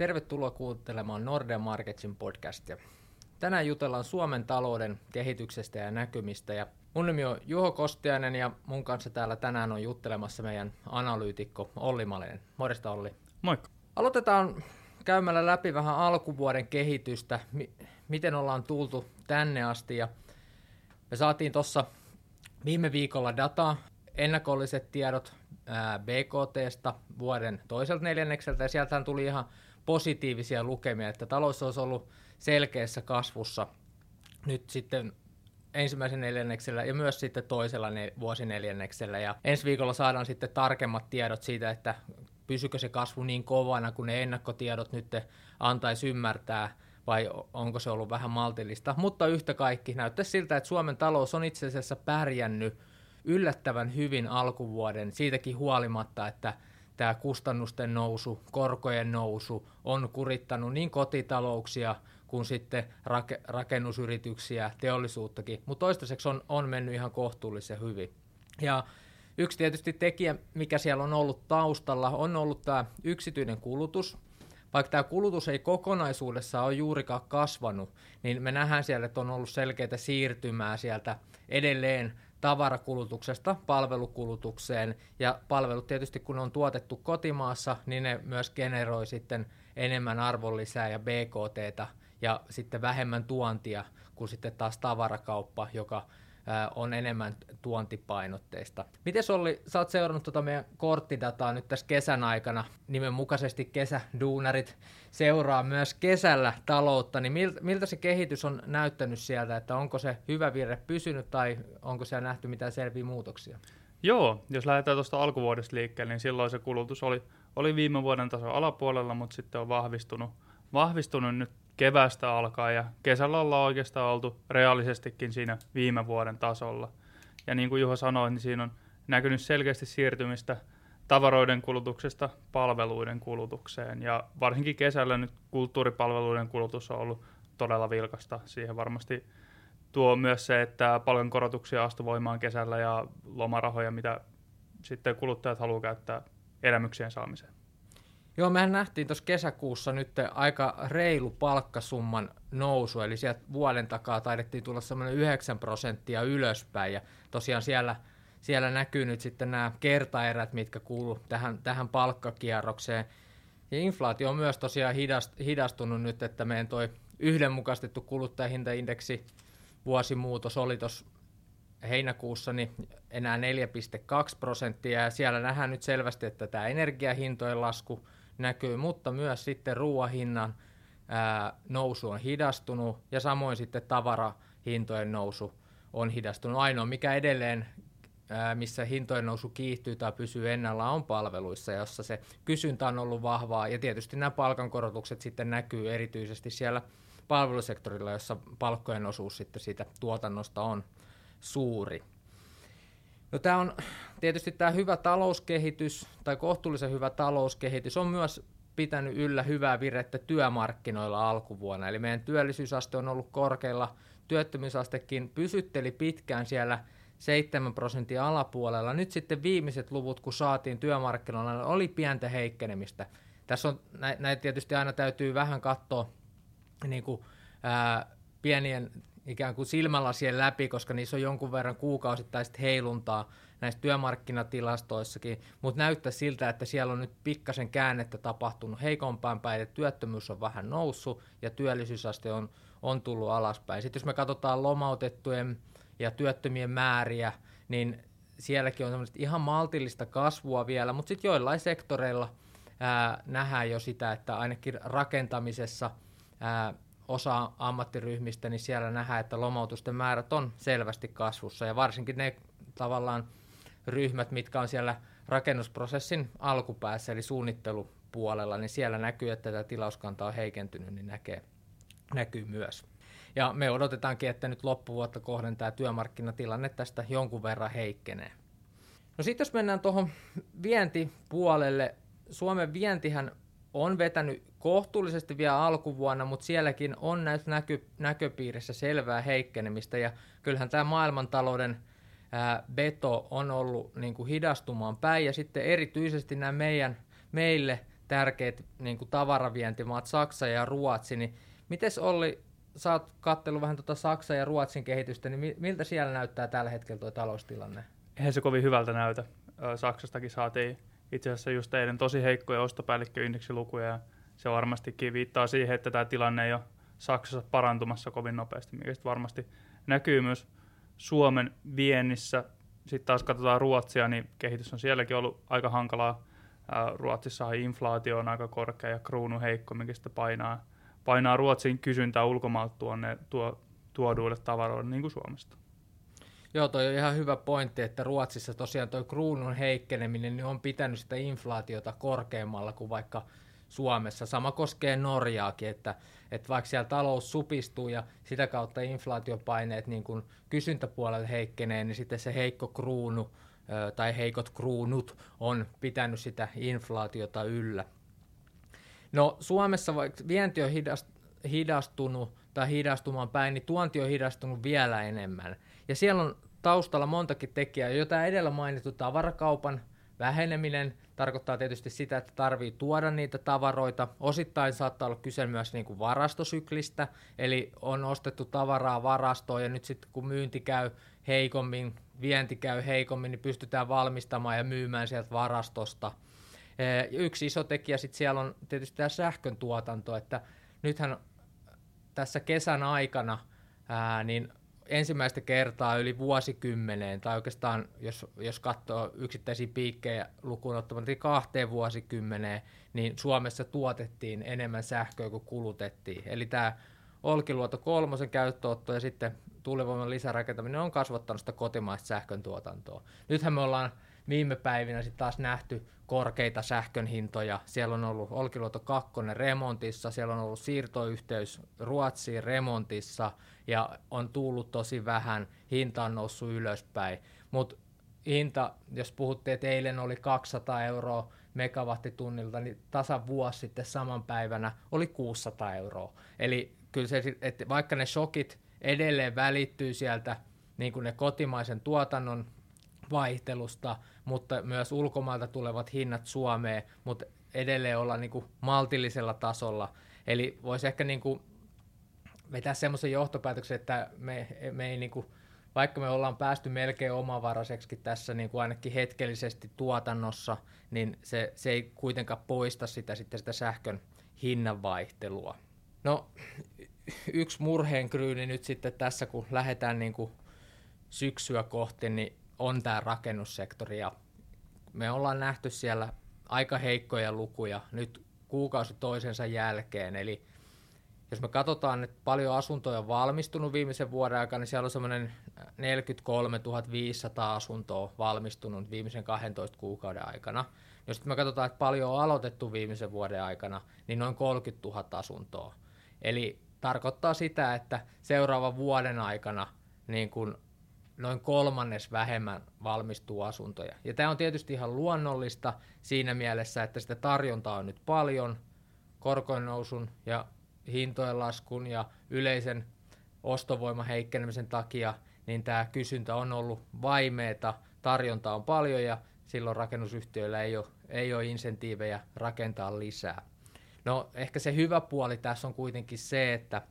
Tervetuloa kuuntelemaan Norden Marketsin podcastia. Tänään jutellaan Suomen talouden kehityksestä ja näkymistä. Ja mun nimi on Juho Kostiainen ja mun kanssa täällä tänään on juttelemassa meidän analyytikko Olli Malinen. Morjesta Olli. Moikka. Aloitetaan käymällä läpi vähän alkuvuoden kehitystä, mi- miten ollaan tultu tänne asti. Ja me saatiin tuossa viime viikolla dataa, ennakolliset tiedot BKTstä vuoden toiselta neljännekseltä, ja sieltähän tuli ihan positiivisia lukemia, että talous olisi ollut selkeässä kasvussa nyt sitten ensimmäisen neljänneksellä ja myös sitten toisella ne, vuosineljänneksellä. Ja ensi viikolla saadaan sitten tarkemmat tiedot siitä, että pysykö se kasvu niin kovana, kun ne ennakkotiedot nyt antaisi ymmärtää, vai onko se ollut vähän maltillista. Mutta yhtä kaikki näyttää siltä, että Suomen talous on itse asiassa pärjännyt yllättävän hyvin alkuvuoden siitäkin huolimatta, että tämä kustannusten nousu, korkojen nousu on kurittanut niin kotitalouksia kuin sitten rak- rakennusyrityksiä, teollisuuttakin, mutta toistaiseksi on, on mennyt ihan kohtuullisen hyvin. Ja yksi tietysti tekijä, mikä siellä on ollut taustalla, on ollut tämä yksityinen kulutus. Vaikka tämä kulutus ei kokonaisuudessa ole juurikaan kasvanut, niin me nähdään siellä, että on ollut selkeitä siirtymää sieltä edelleen tavarakulutuksesta palvelukulutukseen, ja palvelut tietysti kun on tuotettu kotimaassa, niin ne myös generoi sitten enemmän arvonlisää ja BKTtä, ja sitten vähemmän tuontia kuin sitten taas tavarakauppa, joka on enemmän tuontipainotteista. Miten Olli, sä oot seurannut tuota meidän korttidataa nyt tässä kesän aikana, nimenmukaisesti kesäduunarit seuraa myös kesällä taloutta, niin miltä, miltä se kehitys on näyttänyt sieltä, että onko se hyvä virre pysynyt tai onko siellä nähty mitään selviä muutoksia? Joo, jos lähdetään tuosta alkuvuodesta liikkeelle, niin silloin se kulutus oli, oli viime vuoden taso alapuolella, mutta sitten on vahvistunut, vahvistunut nyt kevästä alkaa ja kesällä ollaan oikeastaan oltu reaalisestikin siinä viime vuoden tasolla. Ja niin kuin Juho sanoi, niin siinä on näkynyt selkeästi siirtymistä tavaroiden kulutuksesta palveluiden kulutukseen. Ja varsinkin kesällä nyt kulttuuripalveluiden kulutus on ollut todella vilkasta. Siihen varmasti tuo myös se, että paljon korotuksia astui voimaan kesällä ja lomarahoja, mitä sitten kuluttajat haluaa käyttää elämyksien saamiseen. Joo, mehän nähtiin tuossa kesäkuussa nyt aika reilu palkkasumman nousu, eli sieltä vuoden takaa taidettiin tulla semmoinen 9 prosenttia ylöspäin, ja tosiaan siellä, siellä näkyy nyt sitten nämä kertaerät, mitkä kuuluu tähän, tähän palkkakierrokseen. Ja inflaatio on myös tosiaan hidast, hidastunut nyt, että meidän toi yhdenmukaistettu kuluttajahintaindeksi vuosimuutos oli tuossa heinäkuussa niin enää 4,2 prosenttia, ja siellä nähdään nyt selvästi, että tämä energiahintojen lasku – näkyy, mutta myös sitten ruoahinnan nousu on hidastunut ja samoin sitten tavarahintojen nousu on hidastunut. Ainoa, mikä edelleen, missä hintojen nousu kiihtyy tai pysyy ennallaan, on palveluissa, jossa se kysyntä on ollut vahvaa ja tietysti nämä palkankorotukset sitten näkyy erityisesti siellä palvelusektorilla, jossa palkkojen osuus sitten siitä tuotannosta on suuri. No tämä on tietysti tämä hyvä talouskehitys tai kohtuullisen hyvä talouskehitys on myös pitänyt yllä hyvää virettä työmarkkinoilla alkuvuonna. Eli meidän työllisyysaste on ollut korkealla, työttömyysastekin pysytteli pitkään siellä 7 prosentin alapuolella. Nyt sitten viimeiset luvut, kun saatiin työmarkkinoilla, oli pientä heikkenemistä. Tässä on, näitä tietysti aina täytyy vähän katsoa niin kuin, ää, pienien ikään kuin silmälasien läpi, koska niissä on jonkun verran kuukausittaista heiluntaa näissä työmarkkinatilastoissakin, mutta näyttää siltä, että siellä on nyt pikkasen käännettä tapahtunut heikompaan päin, että työttömyys on vähän noussut ja työllisyysaste on, on tullut alaspäin. Sitten jos me katsotaan lomautettujen ja työttömien määriä, niin sielläkin on ihan maltillista kasvua vielä, mutta sitten joillain sektoreilla ää, nähdään jo sitä, että ainakin rakentamisessa ää, osa ammattiryhmistä, niin siellä nähdään, että lomautusten määrät on selvästi kasvussa ja varsinkin ne tavallaan ryhmät, mitkä on siellä rakennusprosessin alkupäässä eli suunnittelupuolella, niin siellä näkyy, että tämä tilauskanta on heikentynyt, niin näkee, näkyy myös. Ja me odotetaankin, että nyt loppuvuotta kohden tämä työmarkkinatilanne tästä jonkun verran heikkenee. No sitten jos mennään tuohon vientipuolelle, Suomen vientihän on vetänyt kohtuullisesti vielä alkuvuonna, mutta sielläkin on näissä näky, näköpiirissä selvää heikkenemistä ja kyllähän tämä maailmantalouden ää, beto on ollut niin kuin hidastumaan päin ja sitten erityisesti nämä meidän, meille tärkeät niin kuin tavaravientimaat Saksa ja Ruotsi, niin miten oli sä oot katsellut vähän tuota Saksan ja Ruotsin kehitystä, niin miltä siellä näyttää tällä hetkellä tuo taloustilanne? Eihän se kovin hyvältä näytä. Saksastakin saatiin itse asiassa just eilen tosi heikkoja ostopäällikköindeksilukuja ja se varmastikin viittaa siihen, että tämä tilanne ei ole Saksassa parantumassa kovin nopeasti, mikä sitten varmasti näkyy myös Suomen viennissä. Sitten taas katsotaan Ruotsia, niin kehitys on sielläkin ollut aika hankalaa. Ruotsissa inflaatio on aika korkea ja kruunu heikko, mikä sitten painaa, painaa Ruotsin kysyntää ulkomailta tuonne, tuo, tuoduille tavaroille niin kuin Suomesta. Joo, toi on ihan hyvä pointti, että Ruotsissa tosiaan tuo kruunun heikkeneminen niin on pitänyt sitä inflaatiota korkeammalla kuin vaikka Suomessa. Sama koskee Norjaakin, että, että vaikka siellä talous supistuu ja sitä kautta inflaatiopaineet niin kun kysyntäpuolelle heikkenee, niin sitten se heikko kruunu tai heikot kruunut on pitänyt sitä inflaatiota yllä. No Suomessa vaikka vienti on hidastunut tai hidastumaan päin, niin tuonti on hidastunut vielä enemmän. Ja siellä on taustalla montakin tekijää. Jo tämä edellä mainittu tavarakaupan väheneminen tarkoittaa tietysti sitä, että tarvii tuoda niitä tavaroita. Osittain saattaa olla kyse myös niin kuin varastosyklistä, eli on ostettu tavaraa varastoon ja nyt sitten kun myynti käy heikommin, vienti käy heikommin, niin pystytään valmistamaan ja myymään sieltä varastosta. Yksi iso tekijä sitten siellä on tietysti tämä sähkön tuotanto, että nythän tässä kesän aikana ää, niin ensimmäistä kertaa yli vuosikymmeneen, tai oikeastaan jos, jos katsoo yksittäisiä piikkejä lukuun ottamatta niin kahteen vuosikymmeneen, niin Suomessa tuotettiin enemmän sähköä kuin kulutettiin. Eli tämä Olkiluoto kolmosen käyttöotto ja sitten tuulivoiman lisärakentaminen on kasvattanut sitä kotimaista sähkön tuotantoa. Nythän me ollaan viime päivinä sitten taas nähty korkeita sähkön hintoja. Siellä on ollut Olkiluoto 2 remontissa, siellä on ollut siirtoyhteys Ruotsiin remontissa ja on tullut tosi vähän, hinta on noussut ylöspäin. Mutta hinta, jos puhuttiin, että eilen oli 200 euroa megawattitunnilta, niin tasan vuosi sitten saman päivänä oli 600 euroa. Eli kyllä se, että vaikka ne shokit edelleen välittyy sieltä niin kuin ne kotimaisen tuotannon vaihtelusta, mutta myös ulkomailta tulevat hinnat Suomeen, mutta edelleen olla niin kuin maltillisella tasolla. Eli voisi ehkä niin kuin vetää semmoisen johtopäätöksen, että me, me ei niin kuin, vaikka me ollaan päästy melkein omavaraiseksi tässä niin kuin ainakin hetkellisesti tuotannossa, niin se, se ei kuitenkaan poista sitä, sitten sitä sähkön hinnanvaihtelua. No, yksi murheenkryyni nyt sitten tässä, kun lähdetään niin kuin syksyä kohti, niin on tämä rakennussektori ja me ollaan nähty siellä aika heikkoja lukuja nyt kuukausi toisensa jälkeen, eli jos me katsotaan, että paljon asuntoja on valmistunut viimeisen vuoden aikana, niin siellä on semmoinen 43 500 asuntoa valmistunut viimeisen 12 kuukauden aikana. Jos me katsotaan, että paljon on aloitettu viimeisen vuoden aikana, niin noin 30 000 asuntoa. Eli tarkoittaa sitä, että seuraavan vuoden aikana niin kun noin kolmannes vähemmän valmistuu asuntoja. Ja tämä on tietysti ihan luonnollista siinä mielessä, että sitä tarjontaa on nyt paljon korkojen nousun ja hintojen laskun ja yleisen ostovoiman heikkenemisen takia, niin tämä kysyntä on ollut vaimeeta, tarjonta on paljon ja silloin rakennusyhtiöillä ei ole, ei ole insentiivejä rakentaa lisää. No ehkä se hyvä puoli tässä on kuitenkin se, että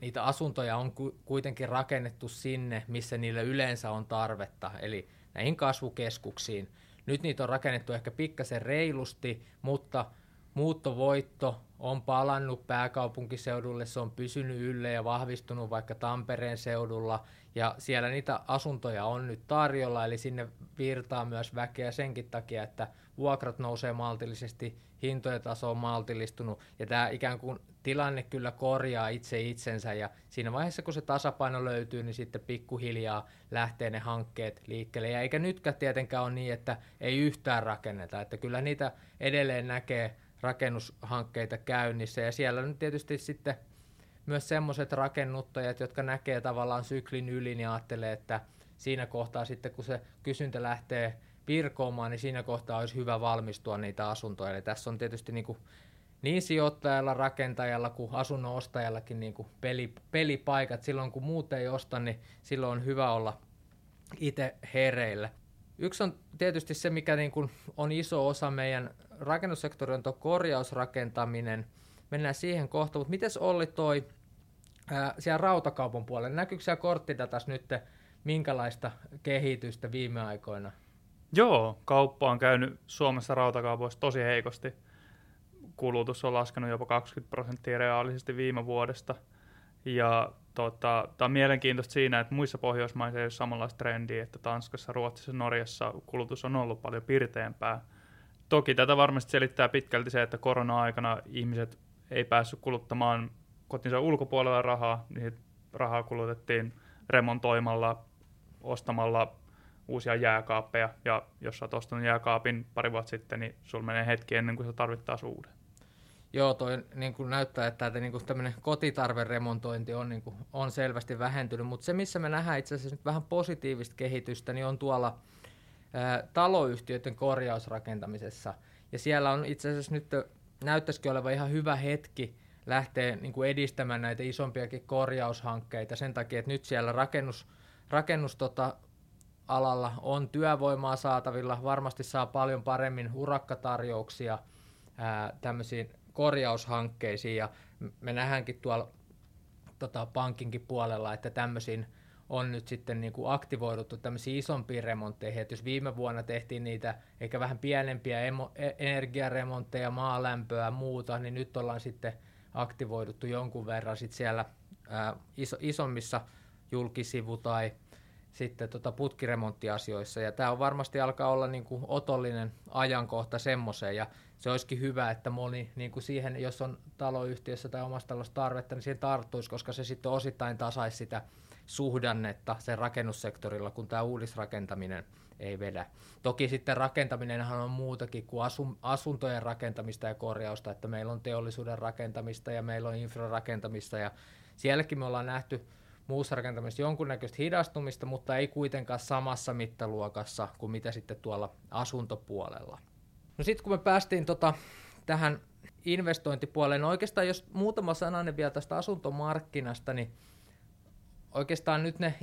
niitä asuntoja on kuitenkin rakennettu sinne, missä niille yleensä on tarvetta, eli näihin kasvukeskuksiin. Nyt niitä on rakennettu ehkä pikkasen reilusti, mutta muuttovoitto on palannut pääkaupunkiseudulle, se on pysynyt ylle ja vahvistunut vaikka Tampereen seudulla, ja siellä niitä asuntoja on nyt tarjolla, eli sinne virtaa myös väkeä senkin takia, että vuokrat nousee maltillisesti, hintojen taso on maltillistunut, ja tämä ikään kuin tilanne kyllä korjaa itse itsensä, ja siinä vaiheessa kun se tasapaino löytyy, niin sitten pikkuhiljaa lähtee ne hankkeet liikkeelle, ja eikä nytkään tietenkään ole niin, että ei yhtään rakenneta, että kyllä niitä edelleen näkee rakennushankkeita käynnissä, ja siellä on tietysti sitten myös semmoiset rakennuttajat, jotka näkee tavallaan syklin yli, niin ajattelee, että siinä kohtaa sitten, kun se kysyntä lähtee virkoamaan, niin siinä kohtaa olisi hyvä valmistua niitä asuntoja. Eli tässä on tietysti niin, kuin niin sijoittajalla, rakentajalla kuin asunnon ostajallakin niin kuin peli, pelipaikat. Silloin kun muut ei osta, niin silloin on hyvä olla itse hereillä. Yksi on tietysti se, mikä niin kuin on iso osa meidän rakennussektorin on tuo korjausrakentaminen. Mennään siihen kohta, mutta miten Olli toi ää, siellä rautakaupan puolella? Näkyykö siellä korttidatassa nyt minkälaista kehitystä viime aikoina? Joo, kauppa on käynyt Suomessa rautakaupoissa tosi heikosti. Kulutus on laskenut jopa 20 prosenttia reaalisesti viime vuodesta. Ja tota, tämä on mielenkiintoista siinä, että muissa Pohjoismaissa ei ole samanlaista trendiä, että Tanskassa, Ruotsissa, Norjassa kulutus on ollut paljon pirteämpää. Toki tätä varmasti selittää pitkälti se, että korona-aikana ihmiset ei päässyt kuluttamaan kotinsa ulkopuolella rahaa, niin rahaa kulutettiin remontoimalla, ostamalla uusia jääkaappeja, ja jos sä oot ostanut jääkaapin pari vuotta sitten, niin sulla menee hetki ennen kuin sä tarvit taas uuden. Joo, toi niin kuin näyttää, että niin kuin tämmöinen kotitarveremontointi on, niin kuin, on selvästi vähentynyt, mutta se, missä me nähdään itse asiassa nyt vähän positiivista kehitystä, niin on tuolla ää, taloyhtiöiden korjausrakentamisessa. Ja siellä on itse asiassa nyt näyttäisikin olevan ihan hyvä hetki lähteä niin kuin edistämään näitä isompiakin korjaushankkeita sen takia, että nyt siellä rakennus, rakennus tota, alalla on työvoimaa saatavilla, varmasti saa paljon paremmin urakkatarjouksia tämmöisiin korjaushankkeisiin ja me nähdäänkin tuolla tota, pankinkin puolella, että tämmöisiin on nyt sitten niin kuin aktivoiduttu tämmöisiin isompiin remontteihin, että jos viime vuonna tehtiin niitä ehkä vähän pienempiä emo, e, energiaremontteja, maalämpöä ja muuta, niin nyt ollaan sitten aktivoiduttu jonkun verran sit siellä ää, iso, isommissa julkisivu- tai sitten tota putkiremonttiasioissa. Ja tämä on varmasti alkaa olla niin kuin otollinen ajankohta semmoiseen. Ja se olisikin hyvä, että moni niin kuin siihen, jos on taloyhtiössä tai omassa talossa tarvetta, niin siihen tarttuisi, koska se sitten osittain tasaisi sitä suhdannetta sen rakennussektorilla, kun tämä uudisrakentaminen ei vedä. Toki sitten rakentaminenhan on muutakin kuin asun, asuntojen rakentamista ja korjausta, että meillä on teollisuuden rakentamista ja meillä on infrarakentamista ja sielläkin me ollaan nähty muussa rakentamisessa jonkunnäköistä hidastumista, mutta ei kuitenkaan samassa mittaluokassa kuin mitä sitten tuolla asuntopuolella. No sitten kun me päästiin tota, tähän investointipuoleen, no oikeastaan jos muutama sananen vielä tästä asuntomarkkinasta, niin oikeastaan nyt ne,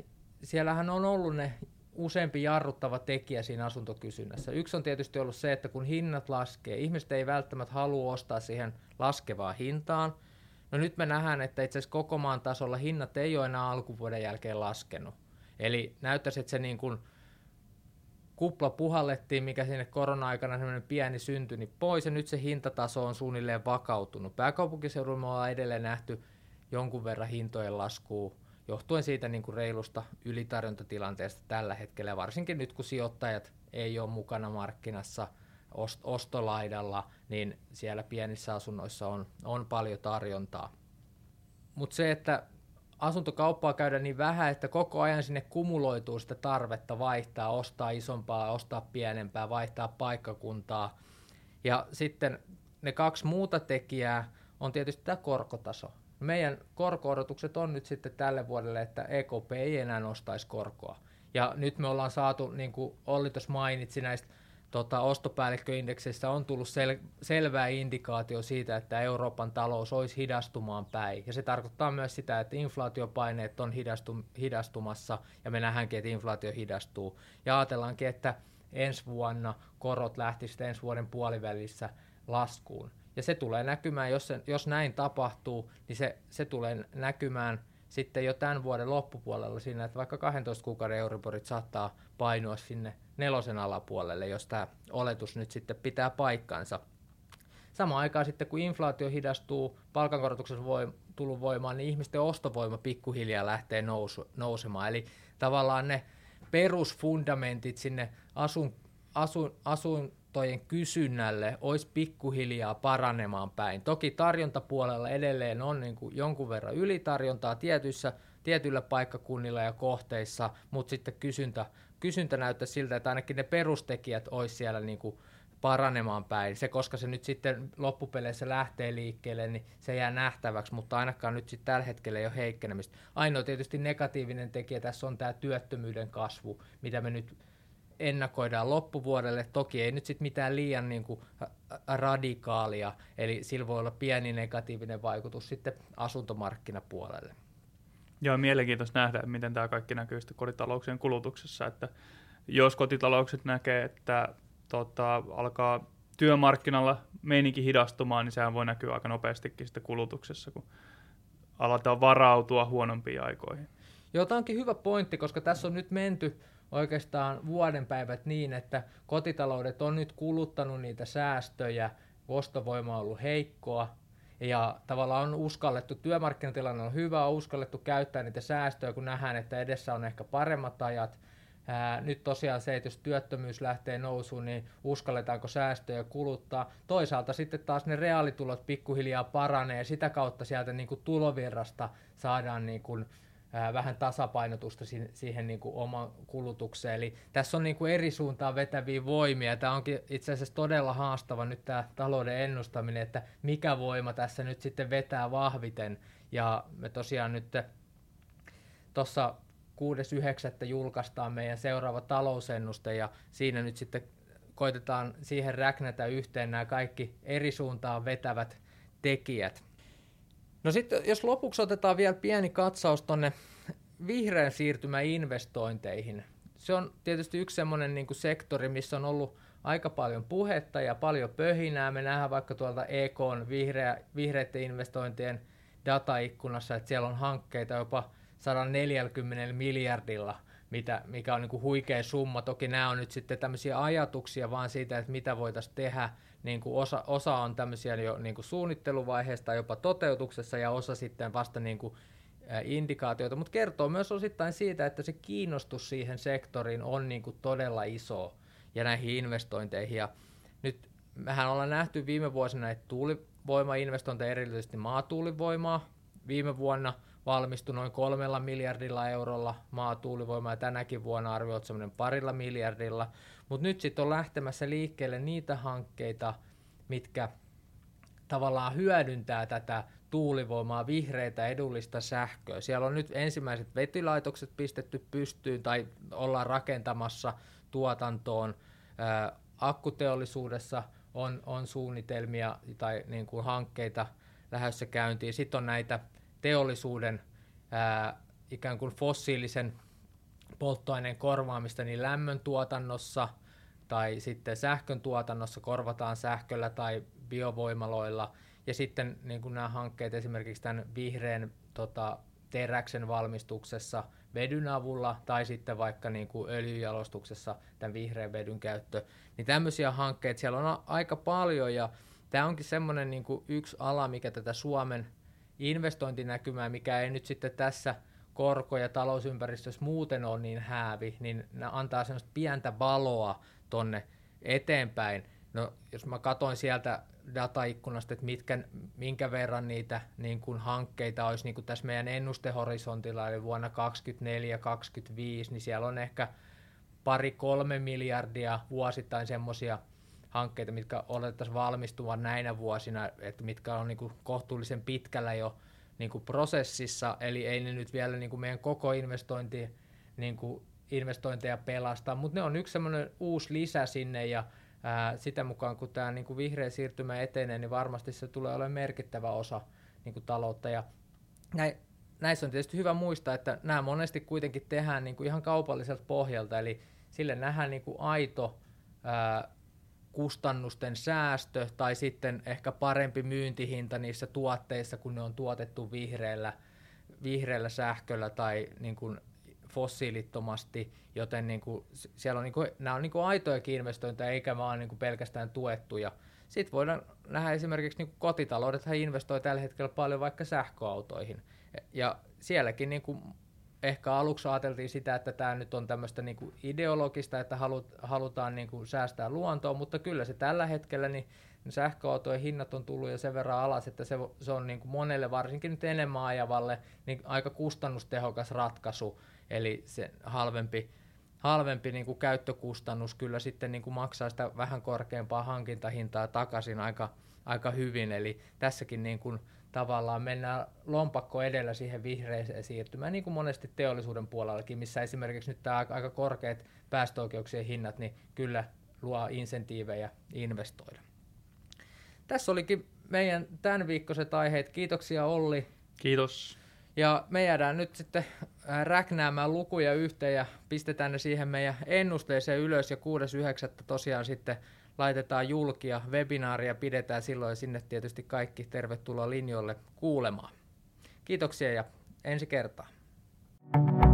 siellähän on ollut ne useampi jarruttava tekijä siinä asuntokysynnässä. Yksi on tietysti ollut se, että kun hinnat laskee, ihmiset ei välttämättä halua ostaa siihen laskevaan hintaan. No nyt me nähdään, että itse asiassa koko maan tasolla hinnat ei ole enää alkuvuoden jälkeen laskenut. Eli näyttäisi, että se niin kuin kupla puhallettiin, mikä sinne korona-aikana semmoinen pieni syntyi, niin pois, ja nyt se hintataso on suunnilleen vakautunut. Pääkaupunkiseudulla me ollaan edelleen nähty jonkun verran hintojen laskua, johtuen siitä niin kuin reilusta ylitarjontatilanteesta tällä hetkellä, varsinkin nyt kun sijoittajat ei ole mukana markkinassa ostolaidalla, niin siellä pienissä asunnoissa on, on paljon tarjontaa. Mutta se, että asuntokauppaa käydä niin vähän, että koko ajan sinne kumuloituu sitä tarvetta vaihtaa, ostaa isompaa, ostaa pienempää, vaihtaa paikkakuntaa. Ja sitten ne kaksi muuta tekijää on tietysti tämä korkotaso. Meidän korko-odotukset on nyt sitten tälle vuodelle, että EKP ei enää nostaisi korkoa. Ja nyt me ollaan saatu, niin kuin Olli tuossa mainitsi näistä tota, ostopäällikköindekseistä on tullut sel- selvää indikaatio siitä, että Euroopan talous olisi hidastumaan päin. Ja se tarkoittaa myös sitä, että inflaatiopaineet on hidastu- hidastumassa ja me nähdäänkin, että inflaatio hidastuu. Ja ajatellaankin, että ensi vuonna korot lähtisivät ensi vuoden puolivälissä laskuun. Ja se tulee näkymään, jos, se, jos näin tapahtuu, niin se, se tulee näkymään sitten jo tämän vuoden loppupuolella siinä, että vaikka 12 kuukauden Euriborit saattaa painua sinne nelosen alapuolelle, jos tämä oletus nyt sitten pitää paikkansa. Samaan aikaan sitten, kun inflaatio hidastuu, palkankorotuksen voi, tullut voimaan, niin ihmisten ostovoima pikkuhiljaa lähtee nousu, nousemaan. Eli tavallaan ne perusfundamentit sinne asun, asun, asuntojen kysynnälle olisi pikkuhiljaa paranemaan päin. Toki tarjontapuolella edelleen on niin kuin jonkun verran ylitarjontaa tietyissä, tietyillä paikkakunnilla ja kohteissa, mutta sitten kysyntä kysyntä näyttää siltä, että ainakin ne perustekijät olisi siellä niin kuin paranemaan päin. Se, koska se nyt sitten loppupeleissä lähtee liikkeelle, niin se jää nähtäväksi, mutta ainakaan nyt sitten tällä hetkellä ei ole heikkenemistä. Ainoa tietysti negatiivinen tekijä tässä on tämä työttömyyden kasvu, mitä me nyt ennakoidaan loppuvuodelle. Toki ei nyt sitten mitään liian niin kuin radikaalia, eli sillä voi olla pieni negatiivinen vaikutus sitten asuntomarkkinapuolelle. Joo, mielenkiintoista nähdä, miten tämä kaikki näkyy sitten kotitalouksien kulutuksessa, että jos kotitaloukset näkee, että tota, alkaa työmarkkinalla meininki hidastumaan, niin sehän voi näkyä aika nopeastikin sitten kulutuksessa, kun aletaan varautua huonompiin aikoihin. Joo, tämä onkin hyvä pointti, koska tässä on nyt menty oikeastaan vuodenpäivät niin, että kotitaloudet on nyt kuluttanut niitä säästöjä, ostovoima on ollut heikkoa, ja tavallaan on uskallettu, työmarkkinatilanne on hyvä, on uskallettu käyttää niitä säästöjä, kun nähdään, että edessä on ehkä paremmat ajat. Ää, nyt tosiaan se, että jos työttömyys lähtee nousuun, niin uskalletaanko säästöjä kuluttaa. Toisaalta sitten taas ne reaalitulot pikkuhiljaa paranee sitä kautta sieltä niin kuin tulovirrasta saadaan niin kuin, vähän tasapainotusta siihen, siihen niin kuin oman kulutukseen. Eli tässä on niin kuin eri suuntaan vetäviä voimia. Tämä onkin itse asiassa todella haastava nyt tämä talouden ennustaminen, että mikä voima tässä nyt sitten vetää vahviten. Ja me tosiaan nyt tuossa 6.9. julkaistaan meidän seuraava talousennuste ja siinä nyt sitten koitetaan siihen räknätä yhteen nämä kaikki eri suuntaan vetävät tekijät. No sitten jos lopuksi otetaan vielä pieni katsaus tuonne vihreän siirtymän investointeihin. Se on tietysti yksi semmoinen niin sektori, missä on ollut aika paljon puhetta ja paljon pöhinää. Me nähdään vaikka tuolta EK vihreä, vihreiden investointien dataikkunassa, että siellä on hankkeita jopa 140 miljardilla, mitä, mikä on niin kuin huikea summa. Toki nämä on nyt sitten tämmöisiä ajatuksia vaan siitä, että mitä voitaisiin tehdä. Niin kuin osa, osa on tämmöisiä jo niin kuin suunnitteluvaiheesta jopa toteutuksessa ja osa sitten vasta niin kuin indikaatioita, mutta kertoo myös osittain siitä, että se kiinnostus siihen sektoriin on niin kuin todella iso ja näihin investointeihin. Ja nyt mehän ollaan nähty viime vuosina näitä tuulivoimainvestointeja, erityisesti maatuulivoimaa. Viime vuonna valmistui noin kolmella miljardilla eurolla maatuulivoimaa ja tänäkin vuonna arvioit semmoinen parilla miljardilla. Mutta nyt sitten on lähtemässä liikkeelle niitä hankkeita, mitkä tavallaan hyödyntää tätä tuulivoimaa, vihreitä, edullista sähköä. Siellä on nyt ensimmäiset vetylaitokset pistetty pystyyn tai ollaan rakentamassa tuotantoon. Akkuteollisuudessa on, on suunnitelmia tai niin kuin hankkeita lähdössä käyntiin. Sitten on näitä teollisuuden ää, ikään kuin fossiilisen polttoaineen korvaamista niin lämmön tuotannossa tai sitten sähkön tuotannossa korvataan sähköllä tai biovoimaloilla. Ja sitten niin kuin nämä hankkeet esimerkiksi tämän vihreän tota, teräksen valmistuksessa vedyn avulla tai sitten vaikka niin kuin öljyjalostuksessa tämän vihreän vedyn käyttö, niin tämmöisiä hankkeita siellä on aika paljon ja tämä onkin semmoinen niin kuin yksi ala, mikä tätä Suomen investointinäkymää, mikä ei nyt sitten tässä korko- ja talousympäristössä muuten ole niin häävi, niin ne antaa semmoista pientä valoa tonne eteenpäin. No, jos mä katsoin sieltä dataikkunasta, että mitkä, minkä verran niitä niin kuin hankkeita olisi niin kuin tässä meidän ennustehorisontilla, eli vuonna 2024-2025, niin siellä on ehkä pari-kolme miljardia vuosittain semmoisia hankkeita, mitkä oletettaisiin valmistuvan näinä vuosina, että mitkä on niin kuin kohtuullisen pitkällä jo niin kuin prosessissa, eli ei ne nyt vielä niin kuin meidän koko investointi, niin kuin investointeja pelastaa, mutta ne on yksi semmoinen uusi lisä sinne ja ää, sitä mukaan kun tämä niin kuin vihreä siirtymä etenee, niin varmasti se tulee olemaan merkittävä osa niin kuin taloutta. Ja näin, näissä on tietysti hyvä muistaa, että nämä monesti kuitenkin tehdään niin kuin ihan kaupalliselta pohjalta, eli sille nähdään niin kuin aito ää, kustannusten säästö tai sitten ehkä parempi myyntihinta niissä tuotteissa, kun ne on tuotettu vihreällä, vihreällä sähköllä tai niin kuin fossiilittomasti, joten niin kuin, siellä on, niin kuin, nämä on niin kuin aitojakin investointeja, eikä vaan niin kuin pelkästään tuettuja. Sitten voidaan nähdä esimerkiksi niin kotitaloudet investoi tällä hetkellä paljon vaikka sähköautoihin. Ja sielläkin niin kuin ehkä aluksi ajateltiin sitä, että tämä nyt on tämmöistä niin kuin ideologista, että halut, halutaan niin kuin säästää luontoa, mutta kyllä se tällä hetkellä niin sähköautojen hinnat on tullut jo sen verran alas, että se, se on niin kuin monelle, varsinkin nyt enemmän ajavalle, niin aika kustannustehokas ratkaisu, eli se halvempi, halvempi niin kuin käyttökustannus kyllä sitten niin kuin maksaa sitä vähän korkeampaa hankintahintaa takaisin aika, aika hyvin, eli tässäkin niin kuin tavallaan mennään lompakko edellä siihen vihreäseen siirtymään, niin kuin monesti teollisuuden puolellakin, missä esimerkiksi nyt tämä aika korkeat päästöoikeuksien hinnat, niin kyllä luo insentiivejä investoida. Tässä olikin meidän tämän viikkoiset aiheet. Kiitoksia Olli. Kiitos. Ja me jäädään nyt sitten räknäämään lukuja yhteen ja pistetään ne siihen meidän ennusteeseen ylös ja 6.9. tosiaan sitten laitetaan julkia, webinaaria pidetään silloin ja sinne tietysti kaikki tervetuloa linjoille kuulemaan. Kiitoksia ja ensi kertaa. thank you